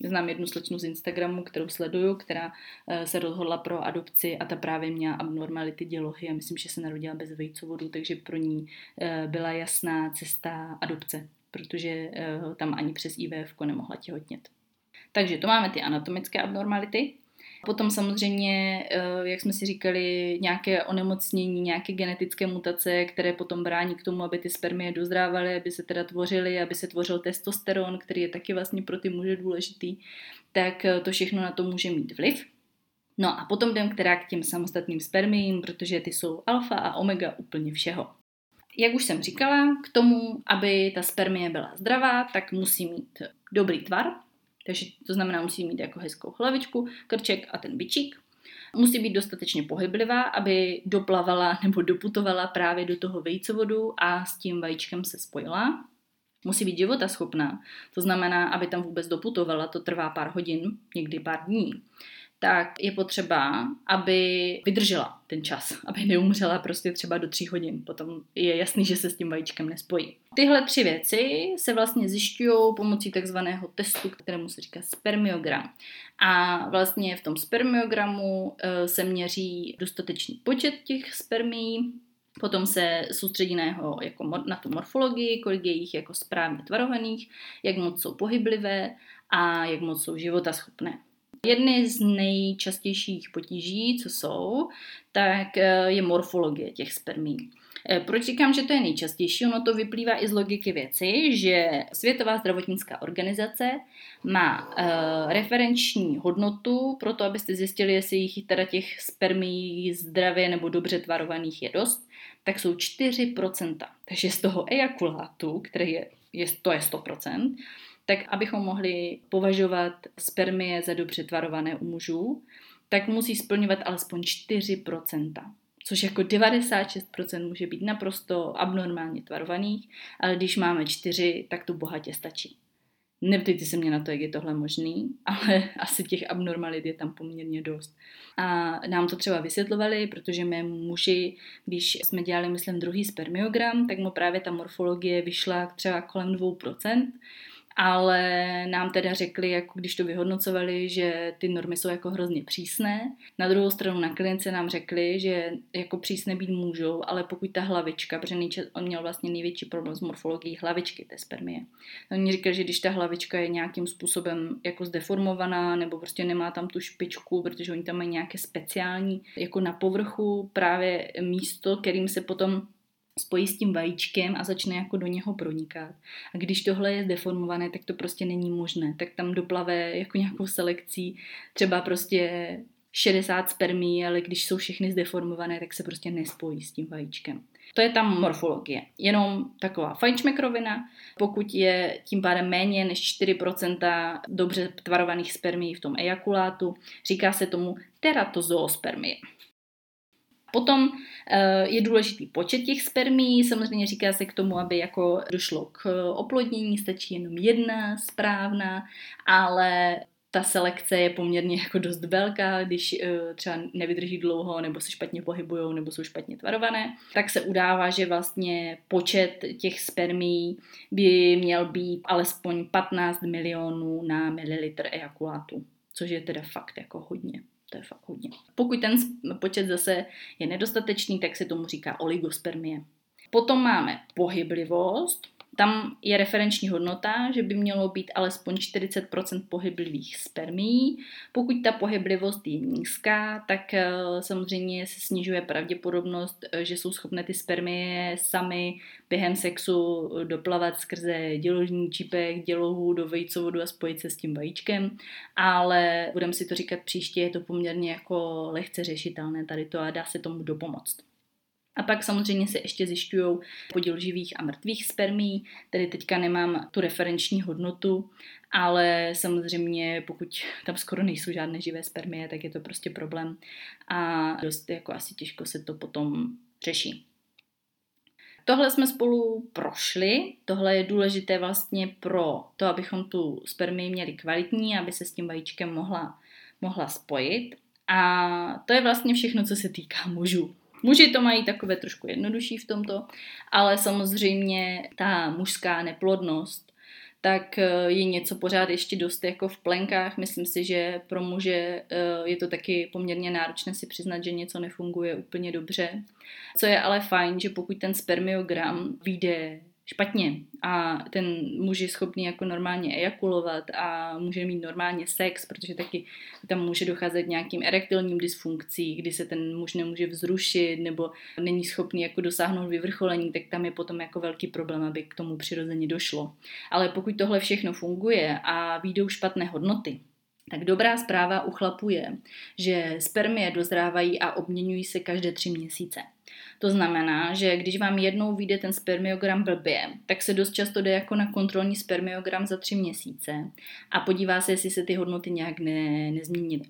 Speaker 1: Znám jednu slečnu z Instagramu, kterou sleduju, která eh, se rozhodla pro adopci a ta právě měla abnormality dělohy a myslím, že se narodila bez vejcovodu, takže pro ní eh, byla jasná cesta adopce, protože eh, tam ani přes IVF nemohla těhotnět. Takže to máme ty anatomické abnormality. Potom samozřejmě, eh, jak jsme si říkali, nějaké onemocnění, nějaké genetické mutace, které potom brání k tomu, aby ty spermie dozrávaly, aby se teda tvořily, aby se tvořil testosteron, který je taky vlastně pro ty muže důležitý, tak eh, to všechno na to může mít vliv. No a potom jdem která k těm samostatným spermiím, protože ty jsou alfa a omega úplně všeho. Jak už jsem říkala, k tomu, aby ta spermie byla zdravá, tak musí mít dobrý tvar, takže to znamená, musí mít jako hezkou hlavičku, krček a ten bičík. Musí být dostatečně pohyblivá, aby doplavala nebo doputovala právě do toho vejcovodu a s tím vajíčkem se spojila. musí být životaschopná, to znamená, aby tam vůbec doputovala, to trvá pár hodin, někdy pár dní, tak je potřeba, aby vydržela ten čas, aby neumřela prostě třeba do tří hodin. Potom je jasný, že se s tím vajíčkem nespojí. Tyhle tři věci se vlastně zjišťují pomocí takzvaného testu, kterému se říká spermiogram. A vlastně v tom spermiogramu eh, se měří dostatečný počet těch spermí, Potom se soustředí na, jeho, jako na tu morfologii, kolik je jich jako správně tvarovaných, jak moc jsou pohyblivé a jak moc jsou životaschopné. Jedny z nejčastějších potíží, co jsou, tak eh, je morfologie těch spermí. Eh, proč říkám, že to je nejčastější? Ono to vyplývá i z logiky věci, že Světová zdravotnická organizace má uh, referenční hodnotu pro to, abyste zjistili, jestli jich teda těch spermí zdravě nebo dobře tvarovaných je dost, tak jsou 4%. Takže z toho ejakulátu, který je, je, to je 100%, tak abychom mohli považovat spermie za dobře tvarované u mužů, tak musí splňovat alespoň 4%, což jako 96% může být naprosto abnormálně tvarovaných, ale když máme 4, tak to bohatě stačí. Neptejte se mě na to, jak je tohle možný, ale asi těch abnormalit je tam poměrně dost. A nám to třeba vysvětlovali, protože mé muži, když jsme dělali, myslím, druhý spermiogram, tak mu právě ta morfologie vyšla třeba kolem 2%, ale nám teda řekli, jako když to vyhodnocovali, že ty normy jsou jako hrozně přísné. Na druhou stranu na klinice nám řekli, že jako přísné být můžou, ale pokud ta hlavička, protože on měl vlastně největší problém s morfologií hlavičky té spermie. Oni říkali, že když ta hlavička je nějakým způsobem jako zdeformovaná nebo prostě nemá tam tu špičku, protože oni tam mají nějaké speciální jako na povrchu právě místo, kterým se potom spojí s tím vajíčkem a začne jako do něho pronikat. A když tohle je zdeformované, tak to prostě není možné. Tak tam doplave jako nějakou selekcí třeba prostě 60 spermí, ale když jsou všechny zdeformované, tak se prostě nespojí s tím vajíčkem. To je tam morfologie. Jenom taková fajnšmekrovina. Pokud je tím pádem méně než 4% dobře tvarovaných spermí v tom ejakulátu, říká se tomu teratozoospermie. Potom eh, je důležitý počet těch spermí, samozřejmě říká se k tomu, aby jako došlo k oplodnění, stačí jenom jedna správná, ale ta selekce je poměrně jako dost velká, když uh, třeba nevydrží dlouho, nebo se špatně pohybují, nebo jsou špatně tvarované, tak se udává, že vlastně počet těch spermí by měl být alespoň 15 milionů na mililitr ejakulátu, což je teda fakt jako hodně. To je fakt hodně. Pokud ten počet zase je nedostatečný, tak se tomu říká oligospermie. Potom máme pohyblivost, tam je referenční hodnota, že by mělo být alespoň 40% pohyblivých spermí. Pokud ta pohyblivost je nízká, tak eh, samozřejmě se snižuje pravděpodobnost, eh, že jsou schopné ty spermie sami během sexu doplavat skrze děložní čípek, dělohu do vejcovodu a spojit se s tím vajíčkem, ale budeme si to říkat příště, je to poměrně jako lehce řešitelné tady to a dá se tomu dopomoct. A pak samozřejmě se ještě zjišťují podíl živých a mrtvých spermí, tedy teďka nemám tu referenční hodnotu, ale samozřejmě pokud tam skoro nejsou žádné živé spermie, tak je to prostě problém a dost jako asi těžko se to potom řeší. Tohle jsme spolu prošli, tohle je důležité vlastně pro to, abychom tu spermii měli kvalitní, aby se s tím vajíčkem mohla, mohla spojit. A to je vlastně všechno, co se týká mužů. Muži to mají takové trošku jednodušší v tomto, ale samozřejmě ta mužská neplodnost, tak eh, je něco pořád ještě dost jako v plenkách. Myslím si, že pro muže eh, je to taky poměrně náročné si přiznat, že něco nefunguje úplně dobře. Co je ale fajn, že pokud ten spermiogram vyjde špatně a ten muž je schopný jako normálně ejakulovat a může mít normálně sex, protože taky tam může docházet nějakým erektilním dysfunkcí, kdy se ten muž nemůže vzrušit nebo není schopný jako dosáhnout vyvrcholení, tak tam je potom jako velký problém, aby k tomu přirozeně došlo. Ale pokud tohle všechno funguje a výjdou špatné hodnoty, Tak dobrá zpráva u chlapů je, že spermie dozrávají a obměňují se každé tři měsíce. To znamená, že když vám jednou vyjde ten spermiogram blbě, tak se dost často jde jako na kontrolní spermiogram za tři měsíce a podívá se, jestli se ty hodnoty nějak ne, nezměnily.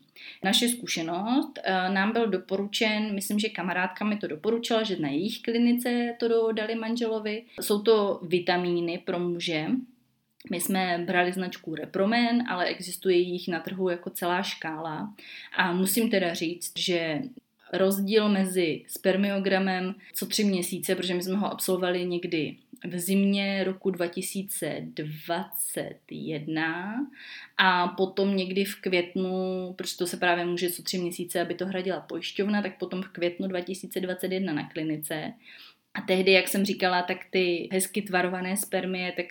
Speaker 1: Naše zkušenost uh, nám byl doporučen, myslím, že kamarádka mi to doporučila, že na jejich klinice to dali manželovi. Jsou to vitamíny pro muže, my jsme brali značku Repromen, ale existuje jich na trhu jako celá škála. A musím teda říct, že rozdíl mezi spermiogramem co tři měsíce, protože my jsme ho absolvovali někdy v zimě roku 2021 a potom někdy v květnu, protože to se právě může co tři měsíce, aby to hradila pojišťovna, tak potom v květnu 2021 na klinice. A tehdy, jak jsem říkala, tak ty hezky tvarované spermie, tak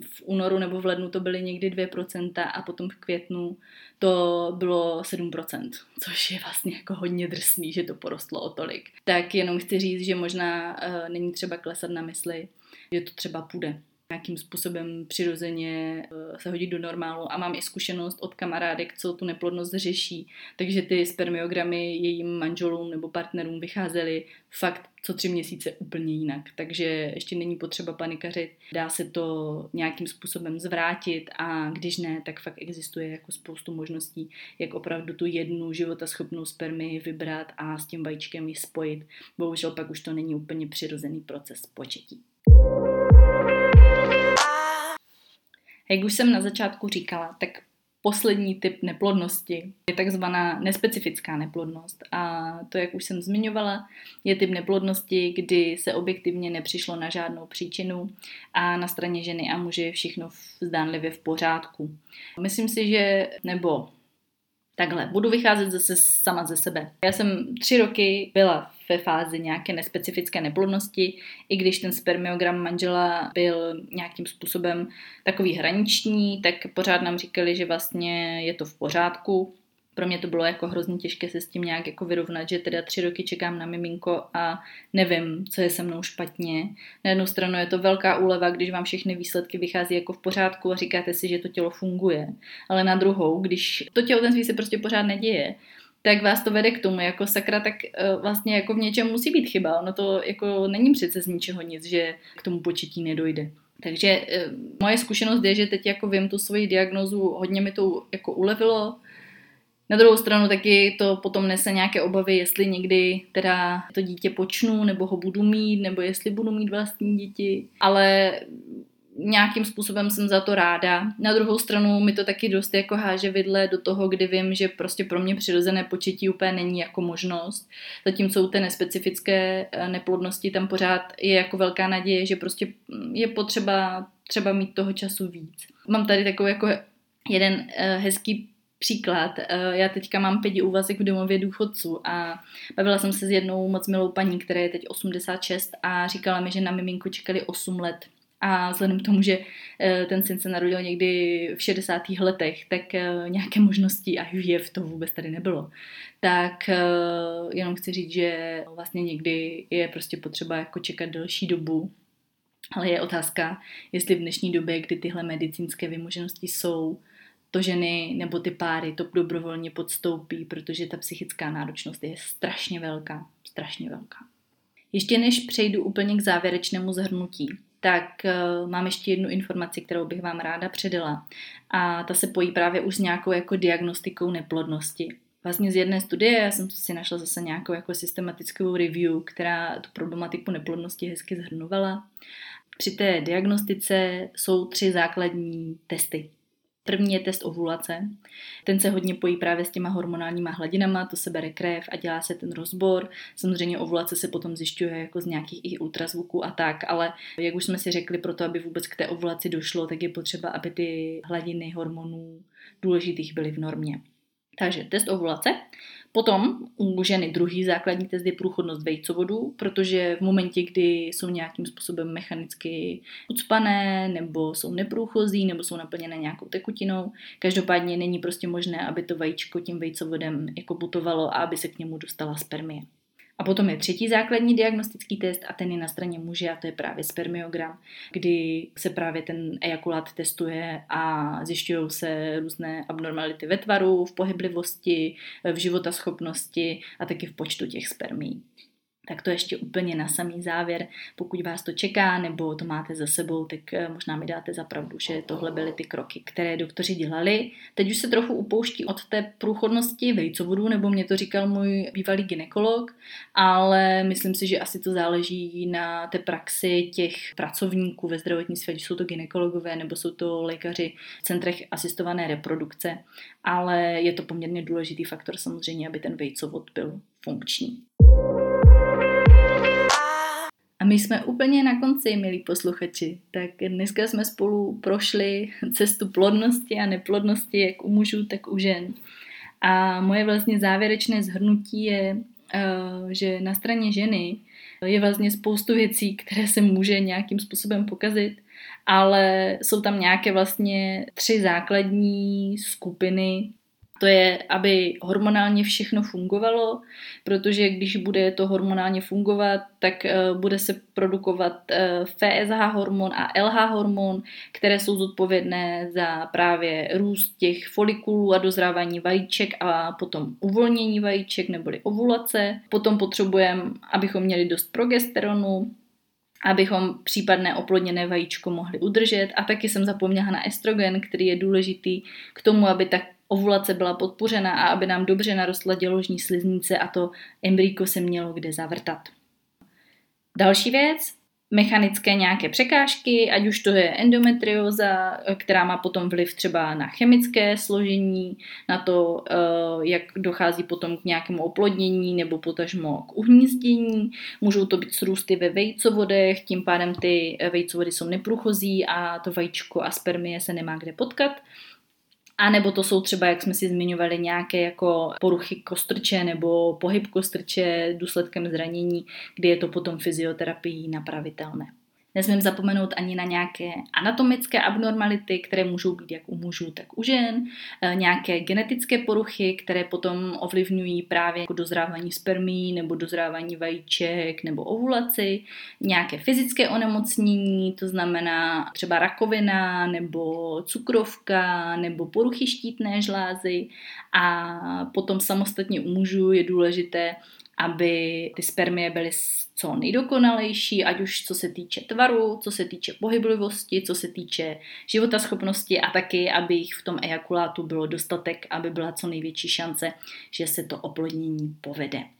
Speaker 1: v únoru nebo v lednu to byly někdy 2% a potom v květnu to bylo 7%, což je vlastně jako hodně drsný, že to porostlo o tolik. Tak jenom chci říct, že možná uh, není třeba klesat na mysli, že to třeba půjde nějakým způsobem přirozeně eh, se hodit do normálu a mám i zkušenost od kamarádek, co tu neplodnost řeší, takže ty spermiogramy jejím manželům nebo partnerům vycházely fakt co tři měsíce úplně jinak, takže ještě není potřeba panikařit, dá se to nějakým způsobem zvrátit a když ne, tak fakt existuje jako spoustu možností, jak opravdu tu jednu životaschopnou spermii vybrat a s tím vajíčkem ji spojit. Bohužel pak už to není úplně přirozený proces početí. Jak už jsem na začátku říkala, tak poslední typ neplodnosti je takzvaná nespecifická neplodnost. A to, jak už jsem zmiňovala, je typ neplodnosti, kdy se objektivně nepřišlo na žádnou příčinu a na straně ženy a muže je všechno zdánlivě v pořádku. Myslím si, že, nebo Takhle, budu vycházet zase sama ze sebe. Já jsem tři roky byla ve fázi nějaké nespecifické neplodnosti, i když ten spermiogram manžela byl nějakým způsobem takový hraniční, tak pořád nám říkali, že vlastně je to v pořádku, pro mě to bylo jako hrozně těžké se s tím nějak jako vyrovnat, že teda tři roky čekám na miminko a nevím, co je se mnou špatně. Na jednu stranu je to velká úleva, když vám všechny výsledky vychází jako v pořádku a říkáte si, že to tělo funguje. Ale na druhou, když to těhotenství se prostě pořád neděje, tak vás to vede k tomu, jako sakra, tak uh, vlastně jako v něčem musí být chyba. Ono to jako není přece z ničeho nic, že k tomu početí nedojde. Takže uh, moje zkušenost je, že teď jako vím tu svoji diagnozu, hodně mi to jako ulevilo, na druhou stranu taky to potom nese nějaké obavy, jestli někdy teda to dítě počnu, nebo ho budu mít, nebo jestli budu mít vlastní děti. Ale nějakým způsobem jsem za to ráda. Na druhou stranu mi to taky dost jako háže vidle do toho, kdy vím, že prostě pro mě přirozené početí úplně není jako možnost. Zatímco u té nespecifické eh, neplodnosti tam pořád je jako velká naděje, že prostě je potřeba třeba mít toho času víc. Mám tady takový jako jeden eh, hezký příklad. Eh, já teďka mám pěti úvazek v domově důchodců a bavila jsem se s jednou moc milou paní, která je teď 86 a říkala mi, že na miminku čekali 8 let. A vzhledem k tomu, že eh, ten syn se narodil někdy v 60. letech, tak eh, nějaké možnosti a v to vůbec tady nebylo. Tak jenom chci říct, že vlastně někdy je prostě potřeba jako čekat delší dobu, ale je otázka, jestli v dnešní době, kdy tyhle medicínské vymoženosti jsou, to ženy nebo ty páry to dobrovolně podstoupí, protože ta psychická náročnost je strašně velká, strašně velká. Ještě než přejdu úplně k závěrečnému zhrnutí, tak uh, mám ještě jednu informaci, kterou bych vám ráda předala. A ta se pojí právě už s nějakou jako diagnostikou neplodnosti. Vlastně z jedné studie já jsem si našla zase nějakou jako systematickou review, která tu problematiku neplodnosti hezky zhrnovala. Při té diagnostice jsou tři základní testy. První je test ovulace. Ten se hodně pojí právě s těma hormonálníma hladinama, to se bere krev a dělá se ten rozbor. Samozřejmě ovulace se potom zjišťuje jako z nějakých i ultrazvuků a tak, ale jak už jsme si řekli, pro to, aby vůbec k té ovulaci došlo, tak je potřeba, aby ty hladiny hormonů důležitých byly v normě. Takže test ovulace. Potom u ženy druhý základní test je průchodnost vejcovodů, protože v momentě, kdy jsou nějakým způsobem mechanicky ucpané, nebo jsou neprůchozí, nebo jsou naplněné nějakou tekutinou, každopádně není prostě možné, aby to vajíčko tím vejcovodem jako putovalo a aby se k němu dostala spermie. A potom je třetí základní diagnostický test a ten je na straně muže a to je právě spermiogram, kdy se právě ten ejakulát testuje a zjišťují se různé abnormality ve tvaru, v pohyblivosti, v životaschopnosti a taky v počtu těch spermí tak to ještě úplně na samý závěr. Pokud vás to čeká nebo to máte za sebou, tak eh, možná mi dáte za pravdu, že tohle byly ty kroky, které doktoři dělali. Teď už se trochu upouští od té průchodnosti vejcovodů, nebo mě to říkal můj bývalý ginekolog, ale myslím si, že asi to záleží na té praxi těch pracovníků ve zdravotnictví, ať jsou to ginekologové nebo jsou to lékaři v centrech asistované reprodukce, ale je to poměrně důležitý faktor samozřejmě, aby ten vejcovod byl funkční. A my jsme úplně na konci, milí posluchači. Tak dneska jsme spolu prošli cestu plodnosti a neplodnosti, jak u mužů, tak u žen. A moje vlastně závěrečné zhrnutí je, eh, že na straně ženy je vlastně spoustu věcí, které se může nějakým způsobem pokazit, ale jsou tam nějaké vlastně tři základní skupiny to je, aby hormonálně všechno fungovalo, protože když bude to hormonálně fungovat, tak uh, bude se produkovat uh, eh, FSH hormon a LH hormon, které jsou zodpovědné za právě růst těch folikulů a dozrávání vajíček a potom uvolnění vajíček neboli ovulace. Potom potřebujeme, abychom měli dost progesteronu, abychom případné oplodněné vajíčko mohli udržet. A taky jsem zapomněla na estrogen, který je důležitý k tomu, aby tak ovulace byla podpořena a aby nám dobře narostla děložní sliznice a to embryko se mělo kde zavrtat. Další věc, mechanické nějaké překážky, ať už to je endometrioza, která má potom vliv třeba na chemické složení, na to, eh, jak dochází potom k nějakému oplodnění nebo potažmo k uhnízdění. Můžou to být srůsty ve vejcovodech, tím pádem ty vejcovody jsou neprůchozí a to vajíčko a spermie se nemá kde potkat. A nebo to jsou třeba, jak jsme si zmiňovali, nějaké jako poruchy kostrče nebo pohyb kostrče důsledkem zranění, kdy je to potom fyzioterapií napravitelné. Nesmím zapomenout ani na nějaké anatomické abnormality, které můžou být jak u mužů, tak u žen, eh, nějaké genetické poruchy, které potom ovlivňují právě jako dozrávání spermí nebo dozrávání vajíček nebo ovulaci, nějaké fyzické onemocnění, to znamená třeba rakovina nebo cukrovka nebo poruchy štítné žlázy. A potom samostatně u mužů je důležité, aby ty spermie byly co nejdokonalejší, ať už co se týče tvaru, co se týče pohyblivosti, co se týče životaschopnosti a taky, aby jich v tom ejakulátu bylo dostatek, aby byla co největší šance, že se to oplodnění povede.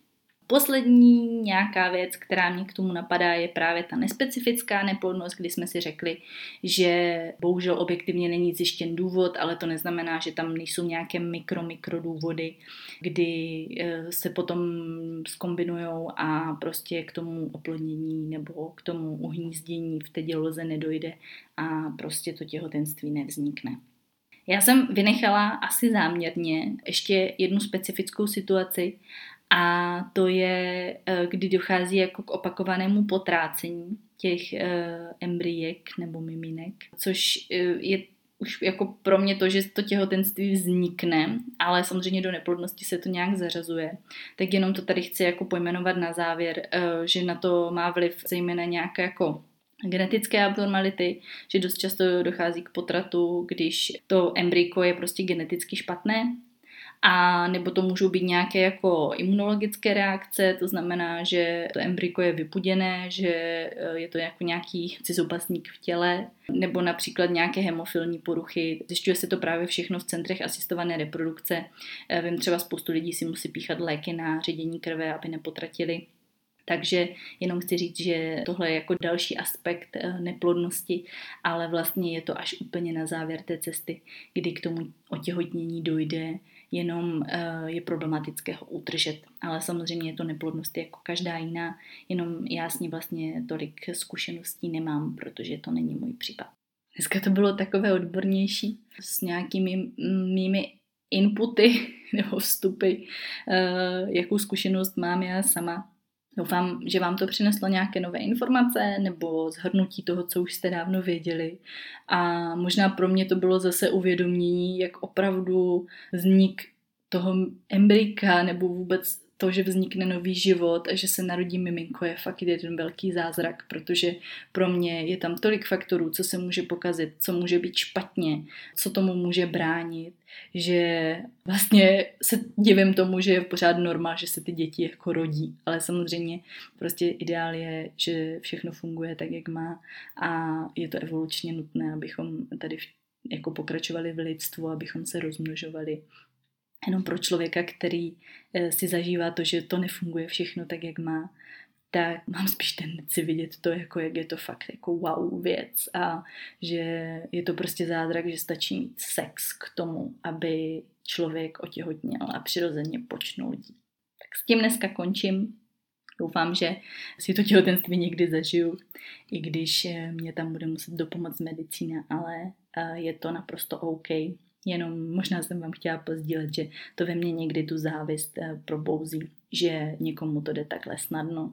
Speaker 1: Poslední nějaká věc, která mě k tomu napadá, je právě ta nespecifická neplodnost, kdy jsme si řekli, že bohužel objektivně není zjištěn důvod, ale to neznamená, že tam nejsou nějaké mikro, mikro důvody, kdy eh, se potom skombinují a prostě k tomu oplodnění nebo k tomu uhnízdění v té děloze nedojde a prostě to těhotenství nevznikne. Já jsem vynechala asi záměrně ještě jednu specifickou situaci a to je, eh, kdy dochází jako k opakovanému potrácení těch eh, embryek nebo miminek, což eh, je už jako pro mě to, že to těhotenství vznikne, ale samozřejmě do neplodnosti se to nějak zařazuje. Tak jenom to tady chci jako pojmenovat na závěr, že na to má vliv zejména nějaké jako genetické abnormality, že dost často dochází k potratu, když to embryko je prostě geneticky špatné, a nebo to můžou být nějaké jako imunologické reakce, to znamená, že to embryko je vypuděné, že eh, je to jako nějaký cizopasník v těle, nebo například nějaké hemofilní poruchy. Zjišťuje se to právě všechno v centrech asistované reprodukce. Eh, vím, třeba spoustu lidí si musí píchat léky na ředění krve, aby nepotratili takže jenom chci říct, že tohle je jako další aspekt eh, neplodnosti, ale vlastně je to až úplně na závěr té cesty, kdy k tomu otěhotnění dojde, jenom eh, je problematické ho udržet. Ale samozřejmě je to neplodnost jako každá jiná, jenom já s ní vlastně tolik zkušeností nemám, protože to není můj případ. Dneska to bylo takové odbornější s nějakými mými inputy nebo vstupy, eh, jakou zkušenost mám já sama Doufám, že vám to přineslo nějaké nové informace nebo zhrnutí toho, co už jste dávno věděli. A možná pro mě to bylo zase uvědomění, jak opravdu vznik toho embryka nebo vůbec to, že vznikne nový život a že se narodí miminko je fakt jeden velký zázrak, protože pro mě je tam tolik faktorů, co se může pokazit, co může být špatně, co tomu může bránit, že vlastně se divím tomu, že je pořád norma, že se ty děti jako rodí, ale samozřejmě prostě ideál je, že všechno funguje tak, jak má a je to evolučně nutné, abychom tady jako pokračovali v lidstvu, abychom se rozmnožovali jenom pro člověka, který eh, si zažívá to, že to nefunguje všechno tak, jak má, tak mám spíš tendenci vidět to, jako jak je to fakt jako wow věc a že je to prostě zázrak, že stačí mít sex k tomu, aby člověk otěhotněl a přirozeně počnul dít. Tak s tím dneska končím. Doufám, že si to těhotenství někdy zažiju, i když eh, mě tam bude muset dopomoct medicína, ale eh, je to naprosto OK. Jenom možná jsem vám chtěla pozdílet, že to ve mně někdy tu závist eh, probouzí, že někomu to jde takhle snadno.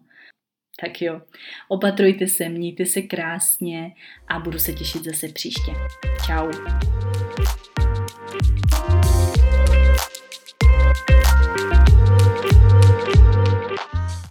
Speaker 1: Tak jo, opatrujte se, mějte se krásně a budu se těšit zase příště. Ciao.